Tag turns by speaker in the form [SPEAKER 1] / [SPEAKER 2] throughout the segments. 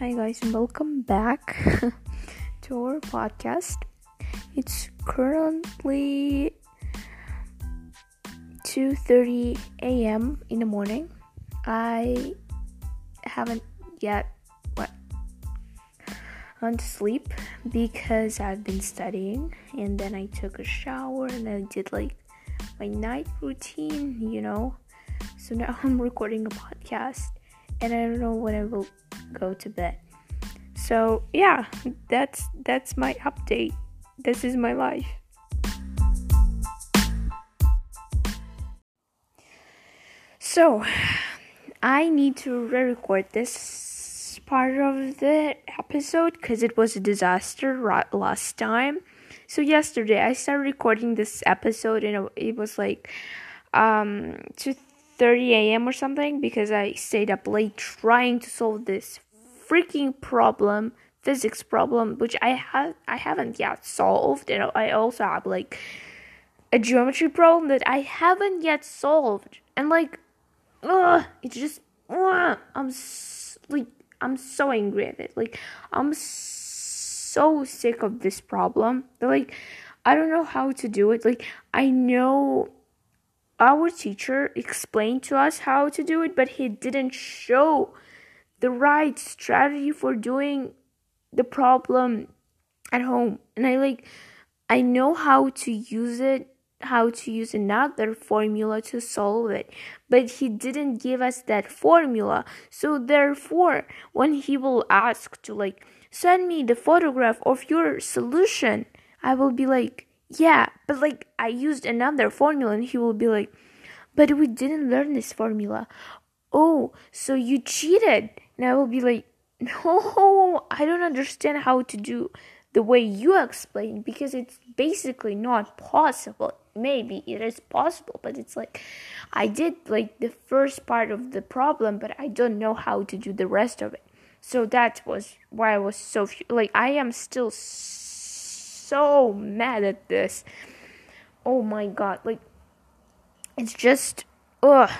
[SPEAKER 1] Hi guys and welcome back to our podcast. It's currently 2:30 a.m. in the morning. I haven't yet what gone to sleep because I've been studying and then I took a shower and I did like my night routine, you know. So now I'm recording a podcast and I don't know when I will go to bed. So yeah, that's that's my update. This is my life. So I need to re-record this part of the episode because it was a disaster last time. So yesterday I started recording this episode and it was like um 2:30 a.m. or something because I stayed up late trying to solve this freaking problem, physics problem, which I have I haven't yet solved, and I also have like a geometry problem that I haven't yet solved, and like, ugh, it's just, ugh, I'm like, I'm so angry at it. Like, I'm so sick of this problem. Like, I don't know how to do it. Like, I know our teacher explained to us how to do it, but he didn't show the right strategy for doing the problem at home. And i like i know how to use it how to use another formula to solve it. But he didn't give us that formula. So therefore when he will ask to like send me the photograph of your solution i will be like yeah but like i used another formula. And he will be like but we didn't learn this formula. Oh so you cheated and I will be like, no, I don't understand how to do the way you explain because it's basically not possible. Maybe it is possible, but it's like I did like the first part of the problem, but I don't know how to do the rest of it. So that was why I was so like I am still so mad at this. Oh my god, like it's just ugh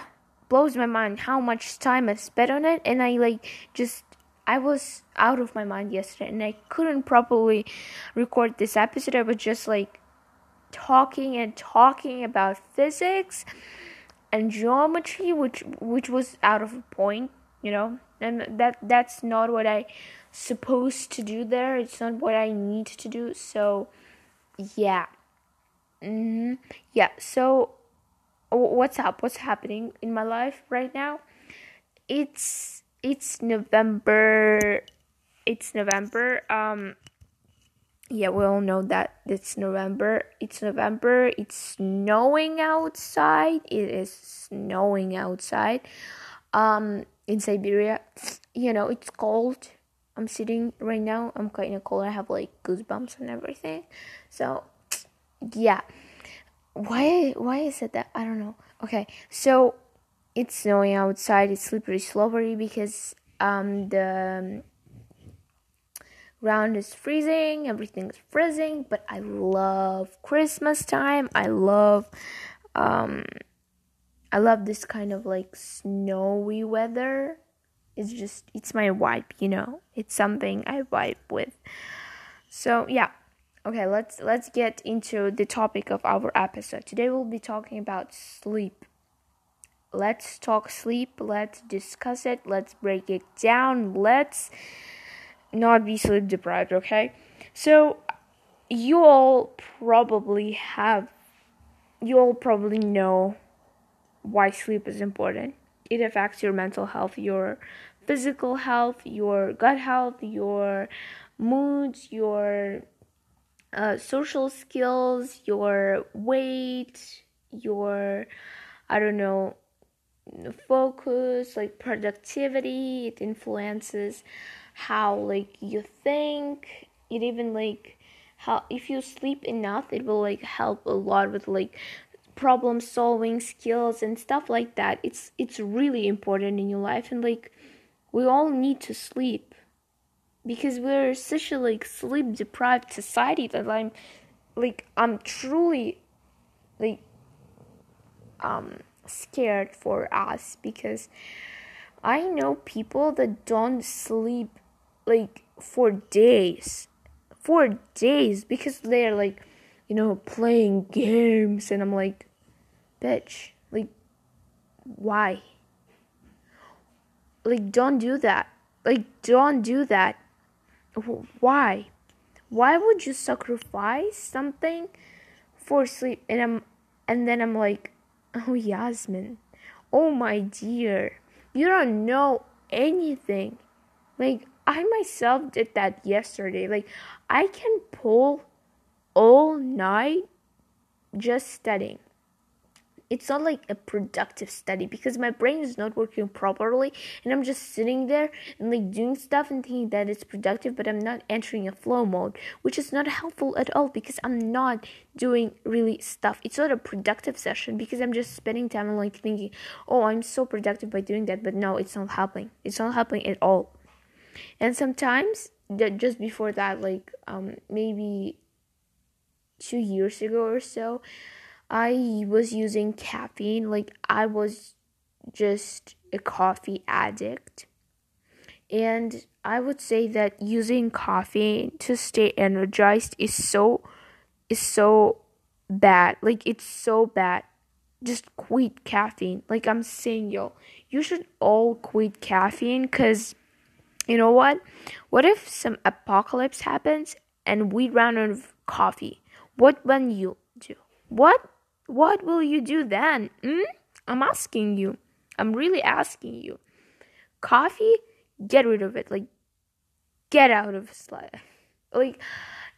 [SPEAKER 1] blows my mind how much time I spent on it and I like just I was out of my mind yesterday and I couldn't properly record this episode. I was just like talking and talking about physics and geometry which which was out of point, you know. And that that's not what I supposed to do there. It's not what I need to do. So yeah. Mm-hmm. Yeah, so what's up what's happening in my life right now? It's it's november it's november um yeah we all know that it's november. It's november. It's snowing outside. It is snowing outside um in siberia. You know it's cold. I'm sitting right now. I'm kind of cold. I have like goosebumps and everything. So yeah why why is it that I don't know. Okay, so it's snowing outside. It's slippery, slippery because um the ground is freezing. Everything's freezing. But I love Christmas time. I love um I love this kind of like snowy weather. It's just it's my vibe, you know. It's something I vibe with. So yeah, Okay, let's let's get into the topic of our episode. Today we'll be talking about sleep. Let's talk sleep, let's discuss it, let's break it down. Let's not be sleep deprived, okay? So you all probably have you all probably know why sleep is important. It affects your mental health, your physical health, your gut health, your moods, your uh, social skills, your weight, your, I don't know, focus, like productivity. It influences how like you think. It even like how if you sleep enough, it will like help a lot with like problem solving skills and stuff like that. It's it's really important in your life and like we all need to sleep because we're such a like sleep deprived society that I'm like I'm truly like um scared for us because I know people that don't sleep like for days. For days because they're like, you know, playing games and I'm like, bitch, like why? Like don't do that. Like don't do that. Why? Why would you sacrifice something for sleep? And I'm and then I'm like, oh Yasmin, oh my dear, you don't know anything. Like I myself did that yesterday. Like I can pull all night just studying it's not like a productive study because my brain is not working properly and I'm just sitting there and like doing stuff and thinking that it's productive, but I'm not entering a flow mode, which is not helpful at all because I'm not doing really stuff. It's not a productive session because I'm just spending time and like thinking, oh, I'm so productive by doing that, but no, it's not helping. It's not helping at all. And sometimes that just before that, like um maybe two years ago or so, I was using caffeine, like I was just a coffee addict. And I would say that using caffeine to stay energized is so is so bad. Like it's so bad. Just quit caffeine. Like I'm saying yo, you should all quit caffeine cuz you know what? What if some apocalypse happens and we run out of coffee? What will you do? What what will you do then? Hmm? I'm asking you. I'm really asking you. Coffee, get rid of it. Like, get out of life. Like,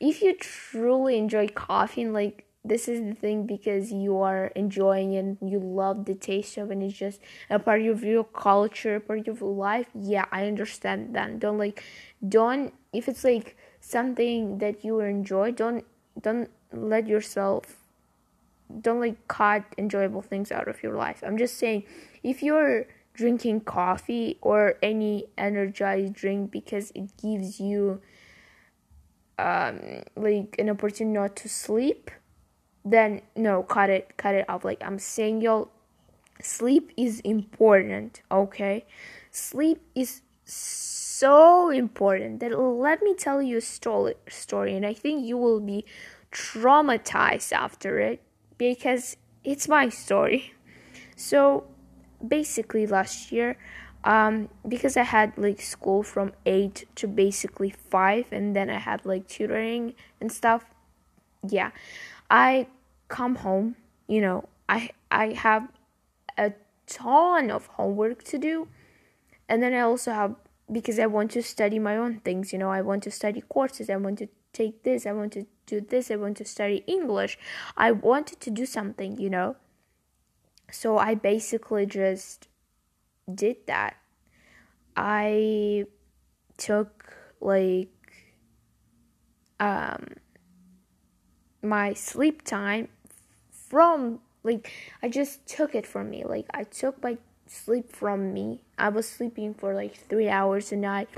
[SPEAKER 1] if you truly enjoy coffee, and like, this is the thing because you are enjoying it and you love the taste of it and it's just a part of your culture, part of your life. Yeah, I understand that. Don't like, don't, if it's like something that you enjoy, don't, don't let yourself don't like cut enjoyable things out of your life. I'm just saying if you're drinking coffee or any energized drink because it gives you um like an opportunity not to sleep, then no, cut it, cut it off. Like I'm saying y'all sleep is important, okay? Sleep is so important that let me tell you a story story and I think you will be traumatized after it because it's my story. So basically, last year, um, because I had like school from 8 to basically 5, and then I had like tutoring and stuff, yeah, I come home, you know, I, I have a ton of homework to do, and then I also have because I want to study my own things, you know, I want to study courses, I want to take this, I want to do this, I want to study English. I wanted to do something, you know. So I basically just did that. I took like um my sleep time from like I just took it from me. Like I took my sleep from me. I was sleeping for like 3 hours a night,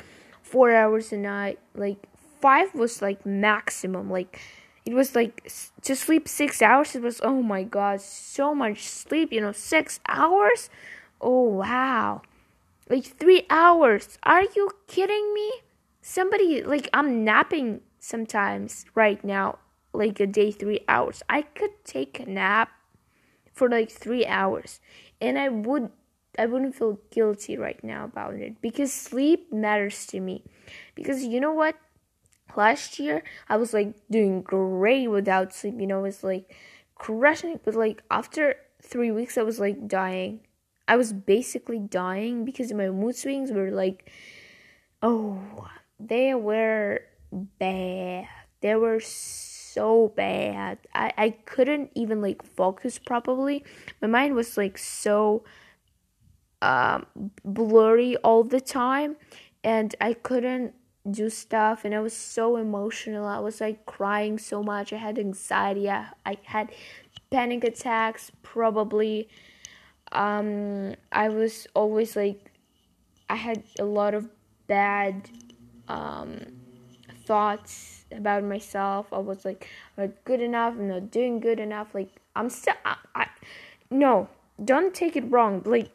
[SPEAKER 1] 4 hours a night, like five was like maximum. Like it was like to sleep six hours. It was oh my god, so much sleep. You know, six hours. Oh wow, like three hours. Are you kidding me? Somebody like I'm napping sometimes right now, like a day three hours. I could take a nap for like three hours, and I would I wouldn't feel guilty right now about it because sleep matters to me. Because you know what? Last year I was like doing great without sleep, you know, it was like crushing but like after three weeks I was like dying. I was basically dying because my mood swings were like oh they were bad. They were so bad. I, I couldn't even like focus properly. My mind was like so um blurry all the time and I couldn't do stuff and I was so emotional. I was like crying so much. I had anxiety. I, I had panic attacks probably. Um I was always like I had a lot of bad um thoughts about myself. I was like I'm not good enough, I'm not doing good enough. Like I'm still I, I no, don't take it wrong. Like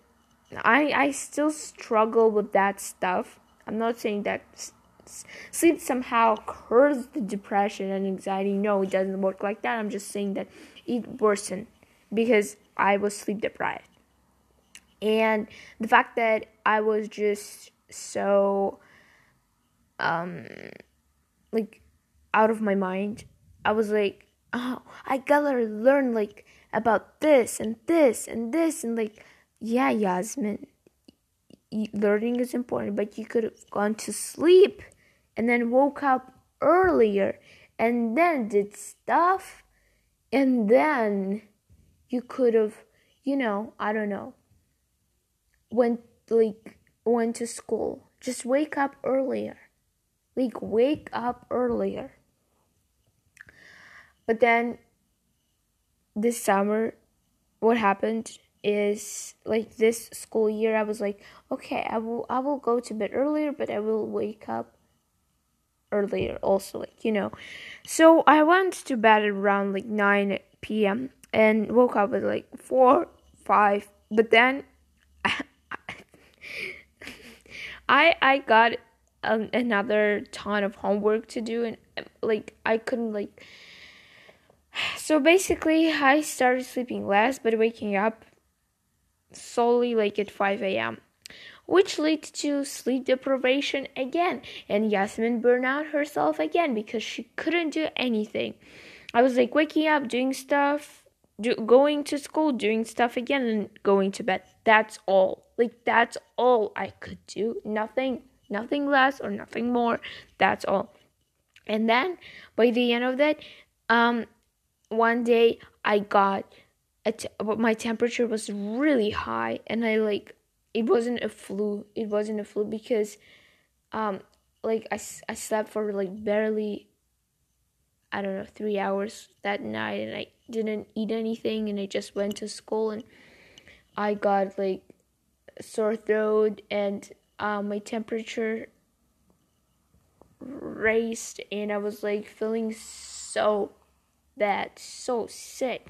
[SPEAKER 1] I I still struggle with that stuff. I'm not saying that sleep somehow cures the depression and anxiety. No, it doesn't work like that. I'm just saying that it worsened because I was sleep deprived. And the fact that I was just so um like out of my mind. I was like, oh, I gotta learn like about this and this and this and like, yeah, Yasmin, learning is important, but you could have gone to sleep and then woke up earlier and then did stuff and then you could have, you know, I don't know, went like went to school. Just wake up earlier. Like wake up earlier. But then this summer, what happened is like this school year I was like, okay, I will I will go to bed earlier, but I will wake up earlier also like you know so i went to bed around like 9 p.m and woke up at like 4 5 but then i i got another ton of homework to do and like i couldn't like so basically, I started sleeping less but waking up solely like at 5 a.m., which led to sleep deprivation again. And Yasmin burned out herself again because she couldn't do anything. I was like waking up, doing stuff, do, going to school, doing stuff again, and going to bed. That's all. Like, that's all I could do. Nothing, nothing less or nothing more. That's all. And then by the end of that, um, one day I got t- my temperature was really high and I like it wasn't a flu it wasn't a flu because um like I, I slept for like barely I don't know 3 hours that night and I didn't eat anything and I just went to school and I got like sore throat and um, my temperature raised and I was like feeling so bad, so sick.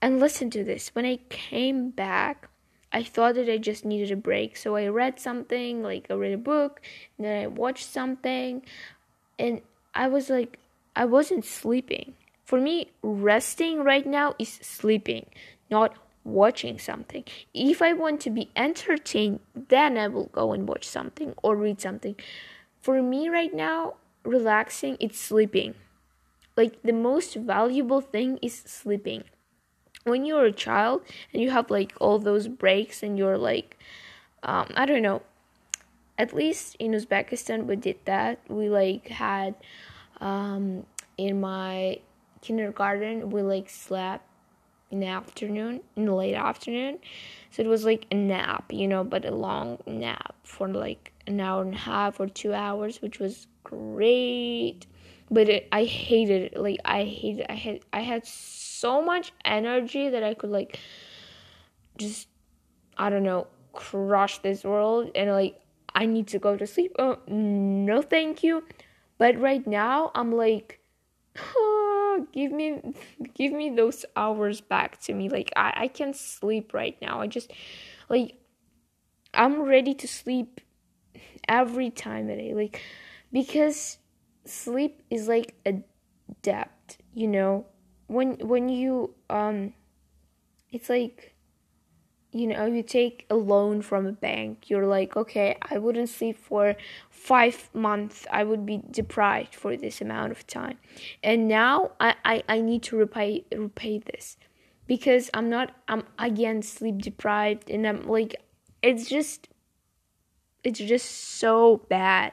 [SPEAKER 1] And listen to this. When I came back, I thought that I just needed a break. So I read something, like I read a book, and then I watched something, and I was like, I wasn't sleeping. For me, resting right now is sleeping, not watching something. If I want to be entertained, then I will go and watch something or read something. For me right now, relaxing, it's sleeping like the most valuable thing is sleeping when you're a child and you have like all those breaks and you're like um, i don't know at least in uzbekistan we did that we like had um, in my kindergarten we like slept in the afternoon in the late afternoon so it was like a nap you know but a long nap for like an hour and a half or two hours which was great but it, I hated it. Like I hated. I had I had so much energy that I could like just I don't know crush this world and like I need to go to sleep. Oh no, thank you. But right now I'm like, oh, give me give me those hours back to me. Like I I can't sleep right now. I just like I'm ready to sleep every time a day. Like because sleep is like a debt, you know. When when you um it's like you know, you take a loan from a bank, you're like, okay, I wouldn't sleep for five months. I would be deprived for this amount of time. And now I, I, I need to repay repay this. Because I'm not I'm again sleep deprived and I'm like it's just it's just so bad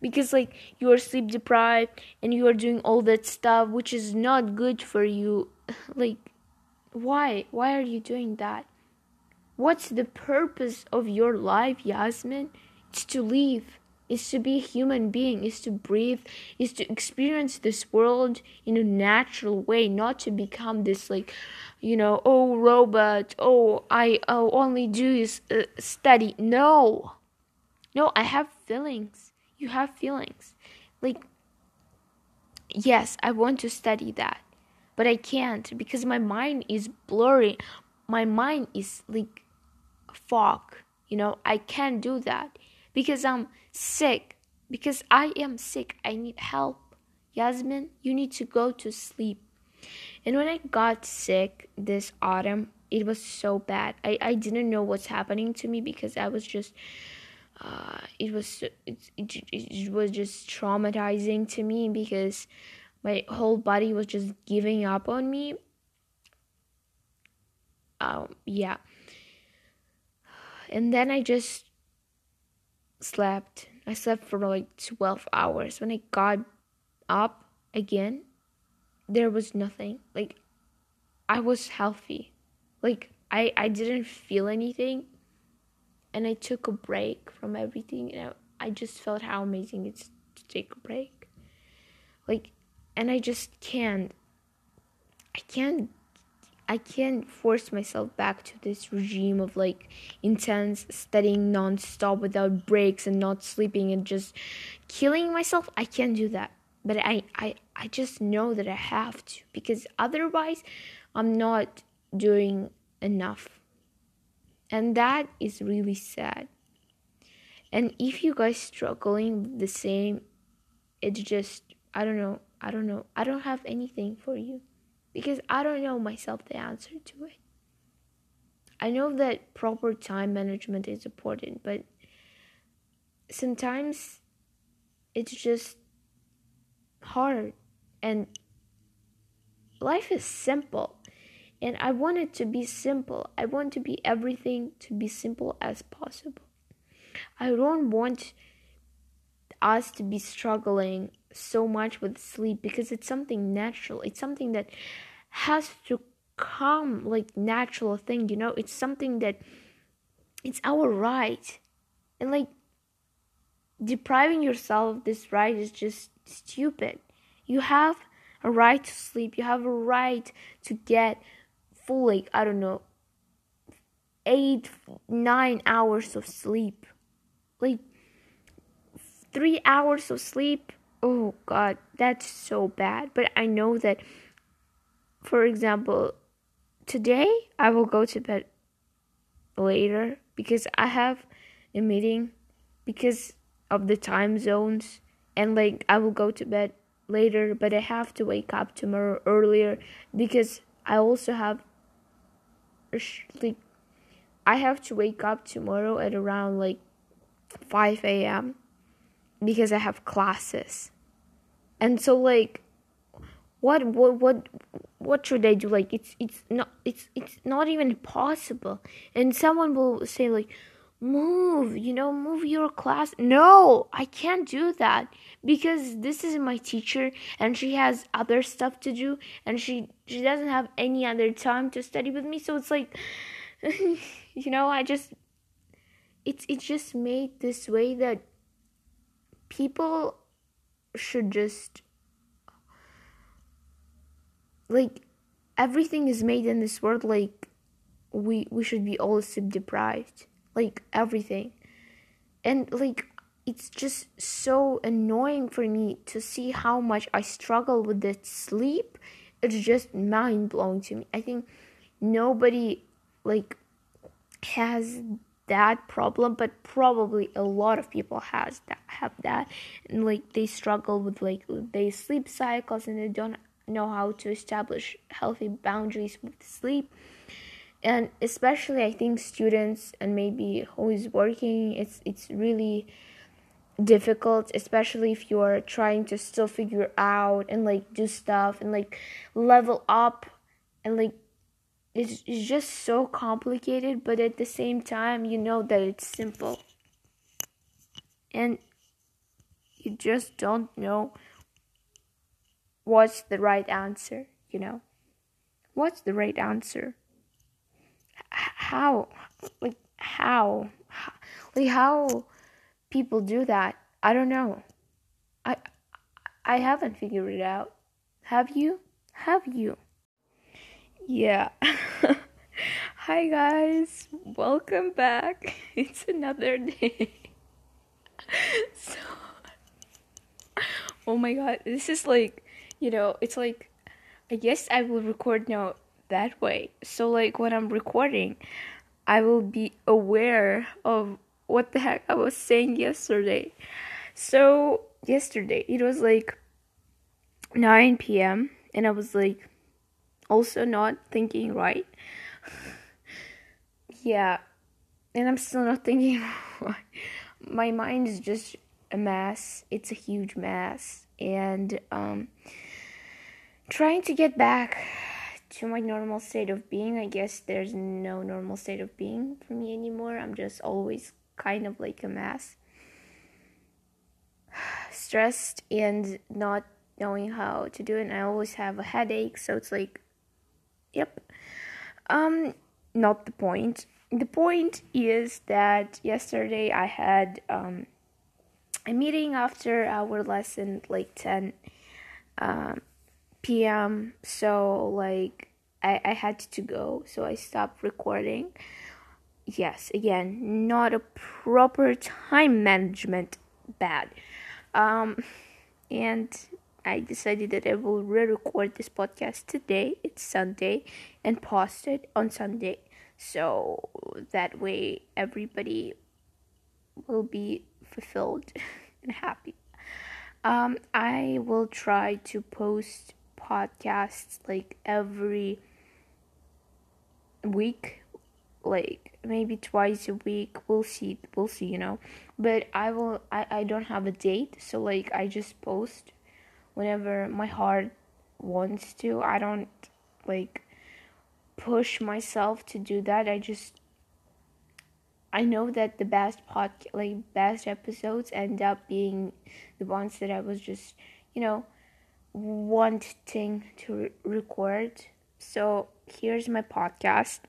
[SPEAKER 1] because like you are sleep deprived and you are doing all that stuff which is not good for you. Like why? Why are you doing that? What's the purpose of your life yasmin? It's to live. Is to be a human being. Is to breathe. Is to experience this world in a natural way not to become this like you know oh robot. Oh i oh, only do is uh, study. No. No i have feelings you have feelings. Like, yes, I want to study that, but I can't because my mind is blurry. My mind is like fog. You know, I can't do that because I'm sick because I am sick. I need help. Yasmin, you need to go to sleep. And when I got sick this autumn, it was so bad. I, I didn't know what's happening to me because I was just uh, it was it, it, it was just traumatizing to me because my whole body was just giving up on me. Um yeah. And then i just slept. I slept for like 12 hours. When i got up again there was nothing. Like i was healthy. Like i i didn't feel anything and i took a break from everything and i, I just felt how amazing it's to take a break like and i just can't i can't I can't force myself back to this regime of like intense studying nonstop without breaks and not sleeping and just killing myself. I can't do that. But I, I, I just know that I have to because otherwise I'm not doing enough. And that is really sad. And if you guys struggling the same, it's just I don't know. I don't know. I don't have anything for you because I don't know myself the answer to it. I know that proper time management is important, but sometimes it's just hard and life is simple and I want it to be simple. I want to be everything to be simple as possible. I don't want us to be struggling so much with sleep because it's something natural. It's something that has to come like natural thing, you know? It's something that it's our right. And like depriving yourself of this right is just stupid. You have a right to sleep. You have a right to get full like I don't know 8 9 hours of sleep. Like 3 hours of sleep? Oh god that's so bad. But i know that for example today i will go to bed later because i have a meeting because of the time zones. And like i will go to bed later but i have to wake up tomorrow earlier because i also have like i have to wake up tomorrow at around like 5 a.m because i have classes. And so like what what what what should i do? Like it's it's not it's it's not even possible. And someone will say like move you know move your class. No i can't do that because this is my teacher and she has other stuff to do and she she doesn't have any other time to study with me. So it's like you know i just it's it's just made this way that people should just like everything is made in this world like we we should be all sleep deprived like everything. And like it's just so annoying for me to see how much i struggle with that sleep. It's just mind blowing to me. I think nobody like has that problem but probably a lot of people has that have that. And like they struggle with like they sleep cycles and they don't know how to establish healthy boundaries with sleep and especially i think students and maybe who is working it's it's really difficult especially if you're trying to still figure out and like do stuff and like level up and like it's, it's just so complicated but at the same time you know that it's simple. And you just don't know what's the right answer you know? What's the right answer how like how like how people do that i don't know i i haven't figured it out have you have you yeah. Hi guys, welcome back. It's another day. so Oh my god, this is like, you know, it's like I guess I will record now that way. So like when I'm recording, I will be aware of what the heck I was saying yesterday. So yesterday it was like 9 p.m. and I was like also not thinking right. yeah, and I'm still not thinking. My mind is just a mess. It's a huge mess, and um, trying to get back to my normal state of being. I guess there's no normal state of being for me anymore. I'm just always kind of like a mess. Stressed and not knowing how to do it. And I always have a headache, so it's like, yep. Um, not the point. The point is that yesterday I had um, a meeting after our lesson, like 10 um, p.m. So, like, I, I had to go, so I stopped recording. Yes, again, not a proper time management, bad. Um, and I decided that I will re-record this podcast today. It's Sunday and post it on Sunday. So that way everybody will be fulfilled and happy. Um, I will try to post podcasts like every week, like maybe twice a week. We'll see. We'll see, you know. But I will. I I don't have a date, so like I just post whenever my heart wants to. I don't like push myself to do that. I just I know that the best pod like best episodes end up being the ones that I was just, you know, wanting to re- record. So, here's my podcast.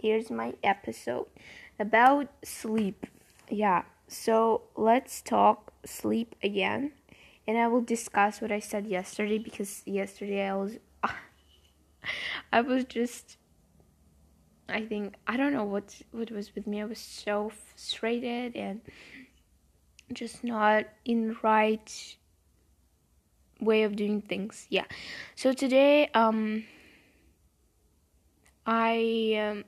[SPEAKER 1] Here's my episode about sleep. Yeah. So, let's talk sleep again and I will discuss what I said yesterday because yesterday I was I was just I think I don't know what what was with me. I was so frustrated and just not in right way of doing things. Yeah. So today um I um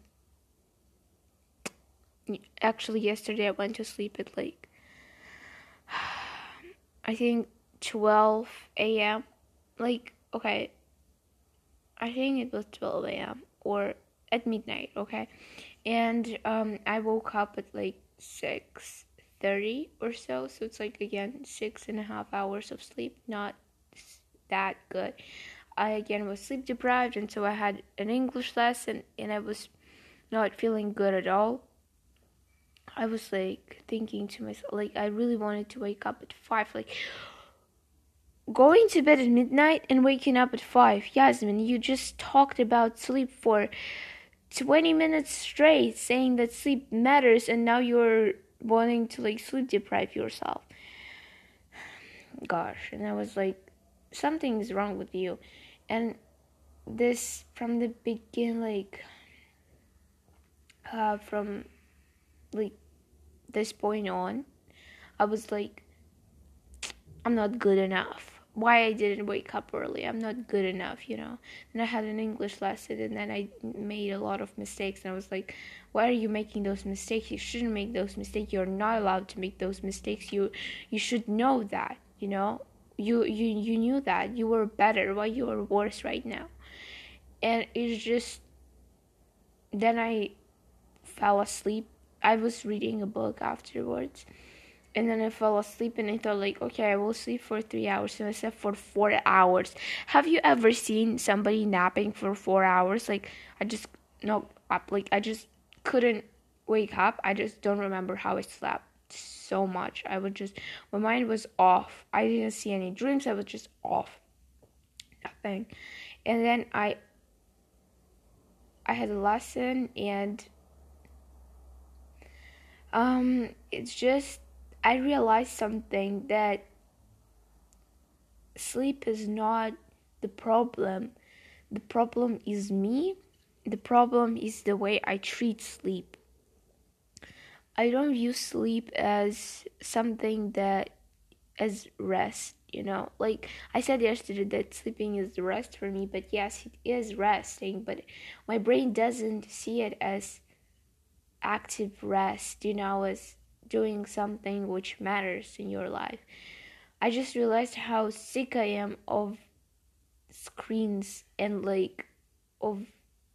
[SPEAKER 1] actually yesterday I went to sleep at like I think 12 a.m. Like, okay, I think it was 12 a.m. or at midnight, okay? And um, I woke up at like 6.30 or so, so it's like, again, six and a half hours of sleep, not that good. I, again, was sleep deprived, and so I had an English lesson, and I was not feeling good at all. I was like thinking to myself, like, I really wanted to wake up at 5, like, Going to bed at midnight and waking up at 5. Yasmin, you just talked about sleep for 20 minutes straight, saying that sleep matters, and now you're wanting to like sleep deprive yourself. Gosh, and I was like, something's wrong with you. And this from the beginning, like, uh, from like this point on, I was like, I'm not good enough why I didn't wake up early. I'm not good enough, you know. And I had an English lesson and then I made a lot of mistakes and I was like, why are you making those mistakes? You shouldn't make those mistakes. You're not allowed to make those mistakes. You you should know that, you know. You you you knew that. You were better. Why you are worse right now? And it's just then I fell asleep. I was reading a book afterwards and then I fell asleep and I thought like okay I will sleep for three hours and I slept for four hours. Have you ever seen somebody napping for four hours? Like I just no up like I just couldn't wake up. I just don't remember how I slept so much. I would just my mind was off. I didn't see any dreams. I was just off. Nothing. And then I I had a lesson and um it's just I realized something that sleep is not the problem. The problem is me. The problem is the way I treat sleep. I don't view sleep as something that as rest, you know. Like I said yesterday that sleeping is rest for me, but yes, it is resting, but my brain doesn't see it as active rest, you know, as doing something which matters in your life. I just realized how sick I am of screens and like of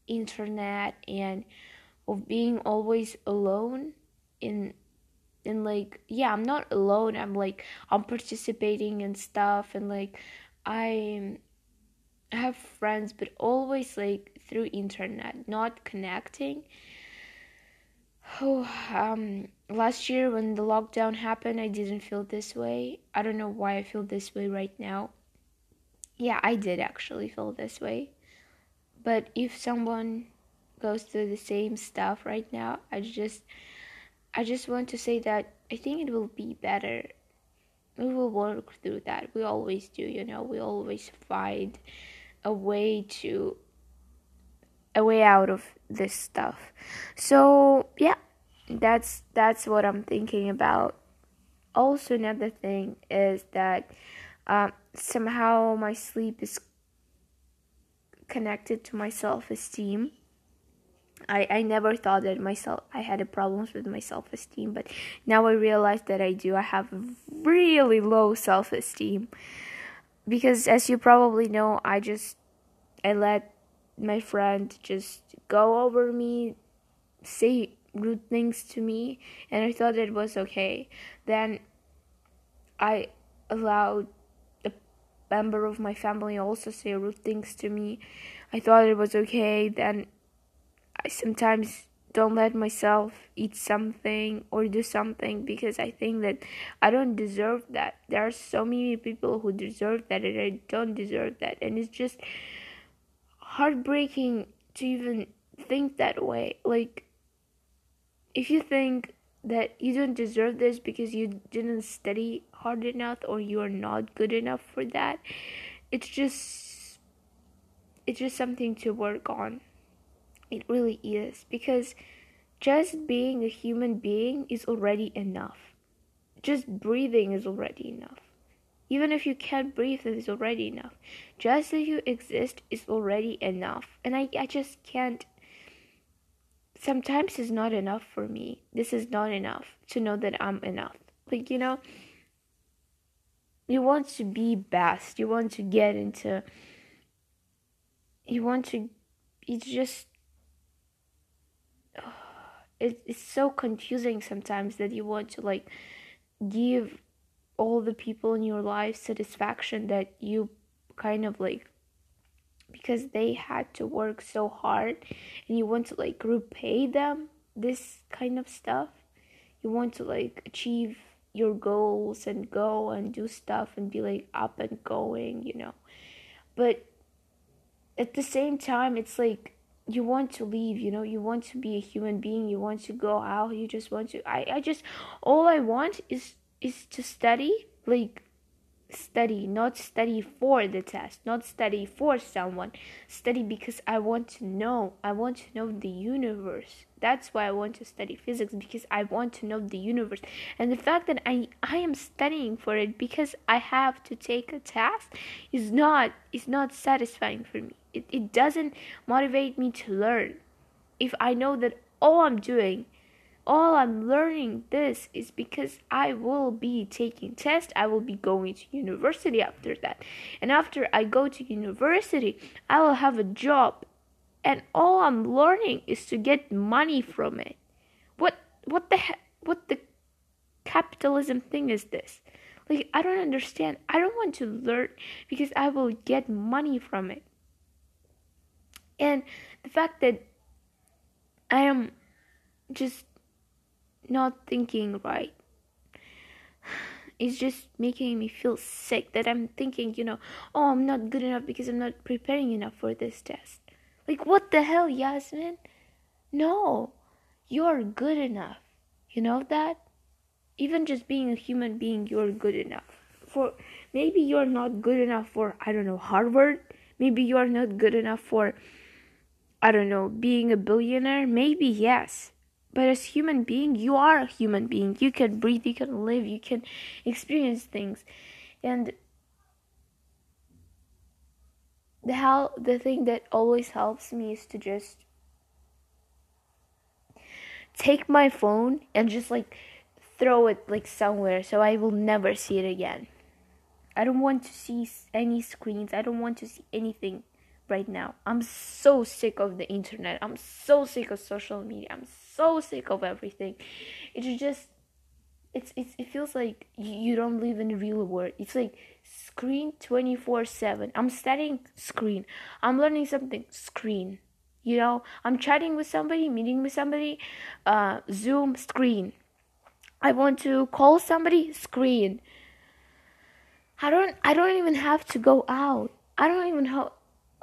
[SPEAKER 1] internet and of being always alone in in like yeah i'm not alone. I'm like i'm participating in stuff and like i I have friends but always like through internet not connecting. Oh um last year when the lockdown happened i didn't feel this way. I don't know why i feel this way right now. Yeah i did actually feel this way. But if someone goes through the same stuff right now i just i just want to say that i think it will be better. We will work through that. We always do you know. We always find a way to a way out of this stuff. So yeah that's that's what i'm thinking about. Also another thing is that um, somehow my sleep is connected to my self-esteem I, I never thought that myself I had problems with my self esteem, but now I realize that I do. I have really low self esteem because, as you probably know, I just I let my friend just go over me, say rude things to me, and I thought it was okay. Then I allowed a member of my family also say rude things to me. I thought it was okay. Then I sometimes don't let myself eat something or do something because I think that I don't deserve that. There are so many people who deserve that and I don't deserve that. And it's just heartbreaking to even think that way. Like, if you think that you don't deserve this because you didn't study hard enough or you are not good enough for that, it's just it's just something to work on. It really is because just being a human being is already enough. Just breathing is already enough. Even if you can't breathe, it is already enough. Just that you exist is already enough. And I, I just can't. Sometimes it's not enough for me. This is not enough to know that I'm enough. Like, you know, you want to be best. You want to get into. You want to. It's just it, it's so confusing sometimes that you want to like give all the people in your life satisfaction that you kind of like because they had to work so hard and you want to like repay them this kind of stuff. You want to like achieve your goals and go and do stuff and be like up and going you know. But at the same time it's like you want to leave you know you want to be a human being you want to go out you just want to i i just all i want is is to study like study not study for the test not study for someone. Study because i want to know. I want to know the universe. That's why i want to study physics because i want to know the universe. And the fact that i i am studying for it because i have to take a test is not is not satisfying for me. It, it doesn't motivate me to learn. If i know that all i'm doing all I'm learning this is because I will be taking tests, I will be going to university after that. And after I go to university, I will have a job. And all I'm learning is to get money from it. What what the he- what the capitalism thing is this? Like I don't understand. I don't want to learn because I will get money from it. And the fact that I am just not thinking right. It's just making me feel sick that I'm thinking, you know, oh, I'm not good enough because I'm not preparing enough for this test. Like, what the hell, Yasmin? No, you're good enough. You know that? Even just being a human being, you're good enough. For maybe you're not good enough for, I don't know, Harvard. Maybe you're not good enough for, I don't know, being a billionaire. Maybe yes but as human being you are a human being you can breathe you can live you can experience things and the hell the thing that always helps me is to just take my phone and just like throw it like somewhere so I will never see it again. I don't want to see any screens. I don't want to see anything right now. I'm so sick of the internet. I'm so sick of social media. I'm so sick of everything. It's just it's, it's it feels like you don't live in the real world. It's like screen 24/7. I'm studying screen. I'm learning something screen. You know, I'm chatting with somebody, meeting with somebody, uh Zoom screen. I want to call somebody screen. I don't I don't even have to go out. I don't even have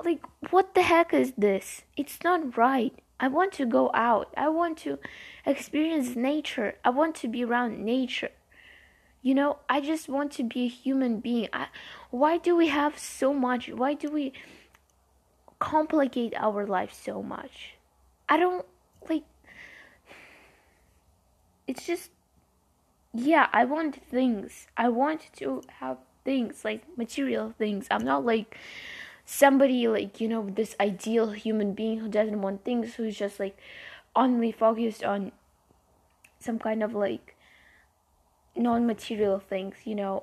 [SPEAKER 1] like what the heck is this? It's not right. I want to go out. I want to experience nature. I want to be around nature. You know, I just want to be a human being. I, why do we have so much? Why do we complicate our life so much? I don't like it's just yeah, I want things. I want to have things like material things. I'm not like somebody like you know this ideal human being who doesn't want things who's just like only focused on some kind of like non-material things you know?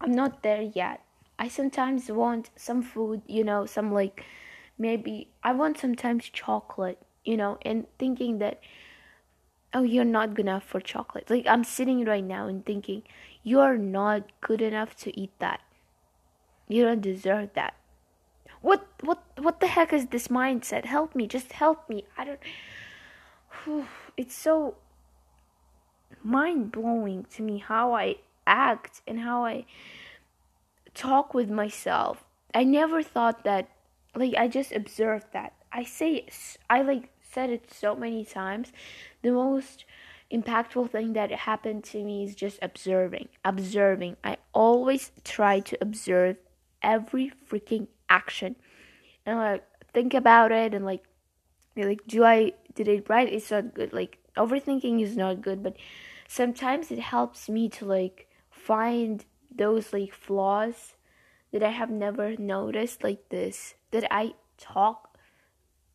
[SPEAKER 1] I'm not there yet. I sometimes want some food you know some like maybe i want sometimes chocolate you know and thinking that oh you're not good enough for chocolate. Like i'm sitting right now and thinking you're not good enough to eat that. You don't deserve that what what what the heck is this mindset? Help me, just help me. I don't whew, it's so mind blowing to me how I act and how I talk with myself. I never thought that like I just observed that. I say I like said it so many times. The most impactful thing that happened to me is just observing. Observing. I always try to observe every freaking action and like think about it and like like do I did it right? It's not good. Like overthinking is not good, but sometimes it helps me to like find those like flaws that I have never noticed like this that I talk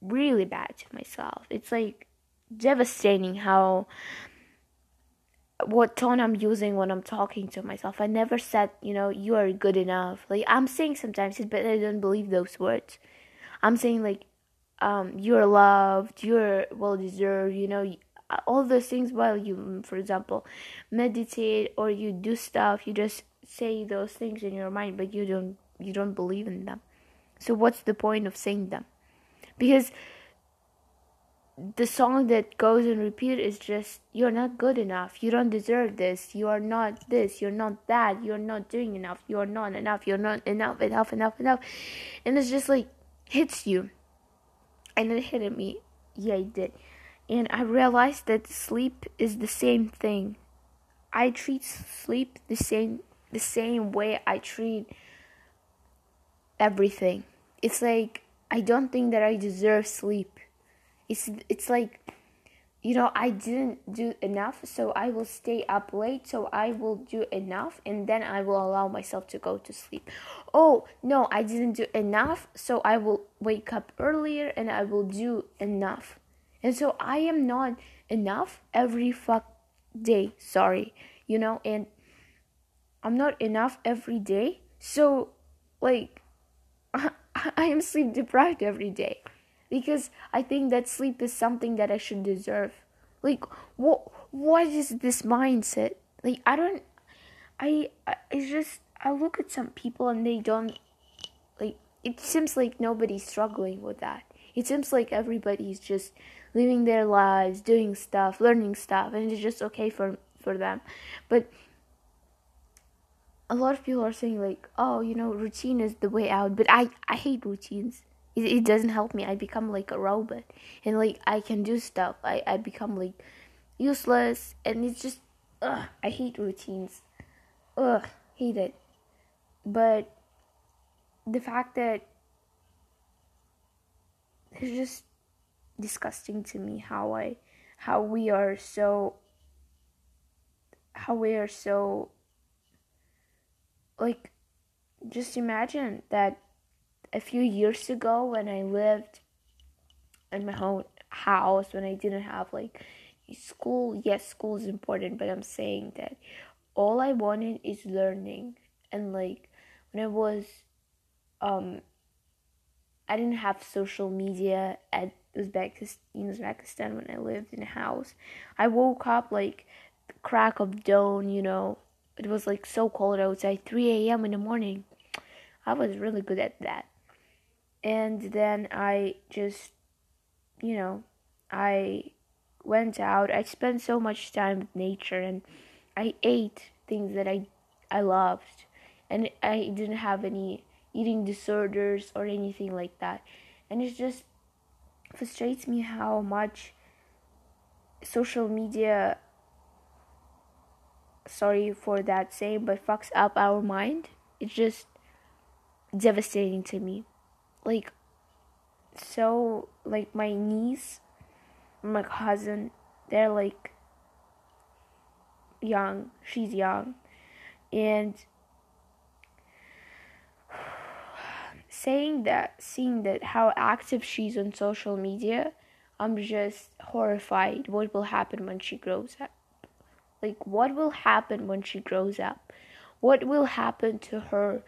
[SPEAKER 1] really bad to myself. It's like devastating how what tone I'm using when I'm talking to myself. I never said, you know, you are good enough. Like I'm saying sometimes it, but I don't believe those words. I'm saying like, um, you're loved, you're well deserved. You know, all those things while you, for example, meditate or you do stuff. You just say those things in your mind, but you don't you don't believe in them. So what's the point of saying them? Because the song that goes and repeat is just you're not good enough. You don't deserve this. You are not this. You're not that. You're not doing enough. You're not enough. You're not enough enough enough enough. And it's just like hits you. And it hit at me. Yeah it did. And i realized that sleep is the same thing. I treat sleep the same the same way i treat everything. It's like i don't think that i deserve sleep it's it's like you know i didn't do enough so i will stay up late so i will do enough and then i will allow myself to go to sleep. Oh no i didn't do enough so i will wake up earlier and i will do enough. And so i am not enough every fuck day sorry you know and i'm not enough every day. So like i am sleep deprived every day because I think that sleep is something that I should deserve. Like what what is this mindset? Like I don't I, I it's just I look at some people and they don't like it seems like nobody's struggling with that. It seems like everybody's just living their lives, doing stuff, learning stuff and it's just okay for for them. But a lot of people are saying like, "Oh, you know, routine is the way out." But I I hate routines it, it doesn't help me. I become like a robot. And like i can do stuff. I, I become like useless. And it's just ugh, i hate routines. Ugh hate it. But the fact that it's just disgusting to me how i how we are so how we are so like just imagine that a few years ago when I lived in my own house when I didn't have like school, yes, school is important, but I'm saying that all I wanted is learning. And like when I was, um, I didn't have social media at Uzbekistan, in Uzbekistan when I lived in a house. I woke up like crack of dawn, you know. It was like so cold outside, 3 a.m. in the morning. I was really good at that. And then I just, you know, I went out. I spent so much time with nature and I ate things that I I loved. And I didn't have any eating disorders or anything like that. And it just frustrates me how much social media sorry for that saying but fucks up our mind. It's just devastating to me. Like so like my niece my cousin they're like young. She's young. And saying that seeing that how active she's on social media i'm just horrified what will happen when she grows up. Like what will happen when she grows up? What will happen to her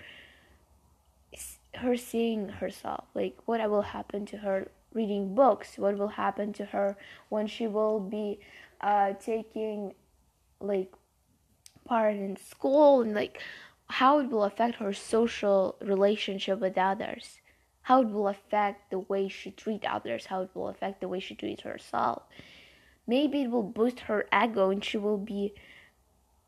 [SPEAKER 1] her seeing herself like what will happen to her reading books what will happen to her when she will be uh, taking like part in school and like how it will affect her social relationship with others how it will affect the way she treat others how it will affect the way she treats herself. Maybe it will boost her ego and she will be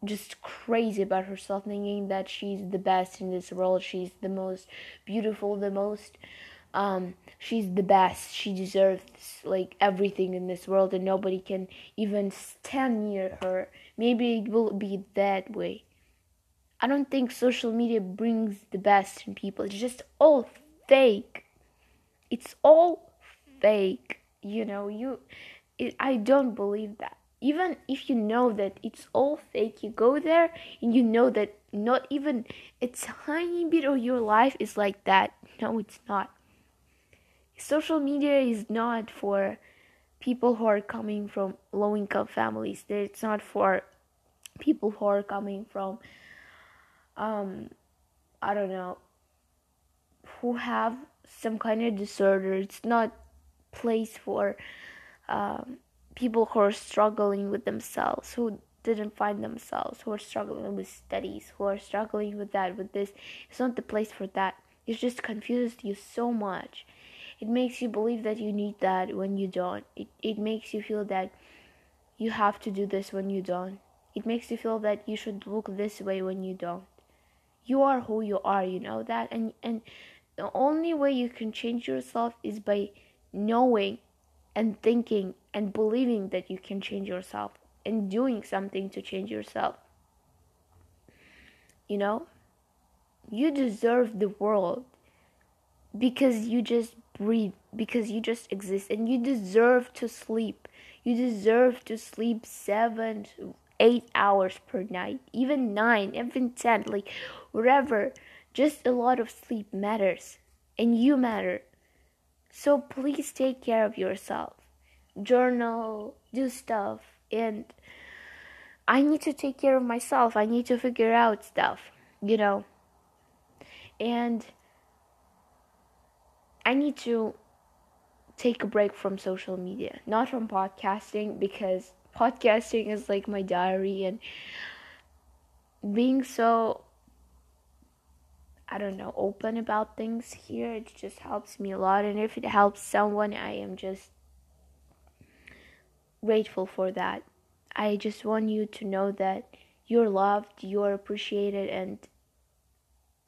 [SPEAKER 1] just crazy about herself, thinking that she's the best in this world. She's the most beautiful, the most um she's the best. She deserves like everything in this world and nobody can even stand near her. Maybe it will be that way. I don't think social media brings the best in people. It's just all fake. It's all fake. You know, you it, I don't believe that even if you know that it's all fake you go there and you know that not even a tiny bit of your life is like that. No it's not. Social media is not for people who are coming from low income families it's not for people who are coming from um i don't know who have some kind of disorder. It's not place for um people who are struggling with themselves, who didn't find themselves, who are struggling with studies, who are struggling with that, with this. It's not the place for that. It just confuses you so much. It makes you believe that you need that when you don't. It, it makes you feel that you have to do this when you don't. It makes you feel that you should look this way when you don't. You are who you are, you know that? And, and the only way you can change yourself is by knowing and thinking and believing that you can change yourself and doing something to change yourself. You know, you deserve the world because you just breathe, because you just exist, and you deserve to sleep. You deserve to sleep seven, eight hours per night, even nine, even ten, like whatever. Just a lot of sleep matters, and you matter. So please take care of yourself. Journal, do stuff, and I need to take care of myself. I need to figure out stuff, you know. And I need to take a break from social media, not from podcasting, because podcasting is like my diary and being so I don't know, open about things here. It just helps me a lot. And if it helps someone, I am just grateful for that. I just want you to know that you're loved, you're appreciated, and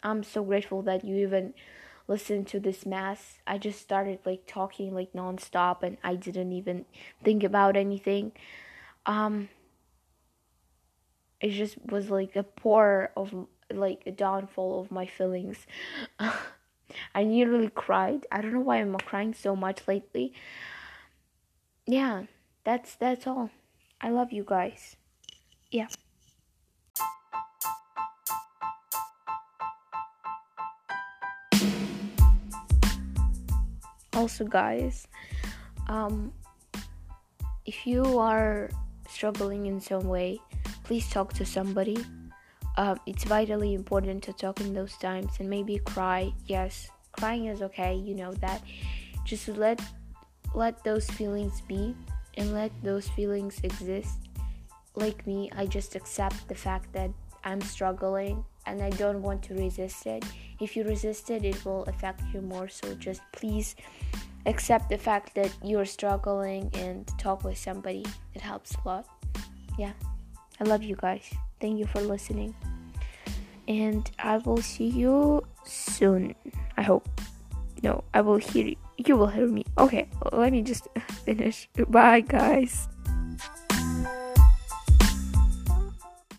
[SPEAKER 1] I'm so grateful that you even listened to this mass. I just started like talking like nonstop, and I didn't even think about anything. Um, it just was like a pour of like a downfall of my feelings. I nearly cried. I don't know why I'm crying so much lately. Yeah, that's that's all. I love you guys. Yeah. Also guys, um if you are struggling in some way, please talk to somebody. Um, it's vitally important to talk in those times and maybe cry. Yes, crying is okay. You know that. Just let let those feelings be and let those feelings exist. Like me, I just accept the fact that I'm struggling and I don't want to resist it. If you resist it, it will affect you more. So just please accept the fact that you're struggling and talk with somebody. It helps a lot. Yeah. I love you guys. Thank you for listening. And I will see you soon. I hope. No, I will hear you. You will hear me. Okay, let me just finish. Bye, guys.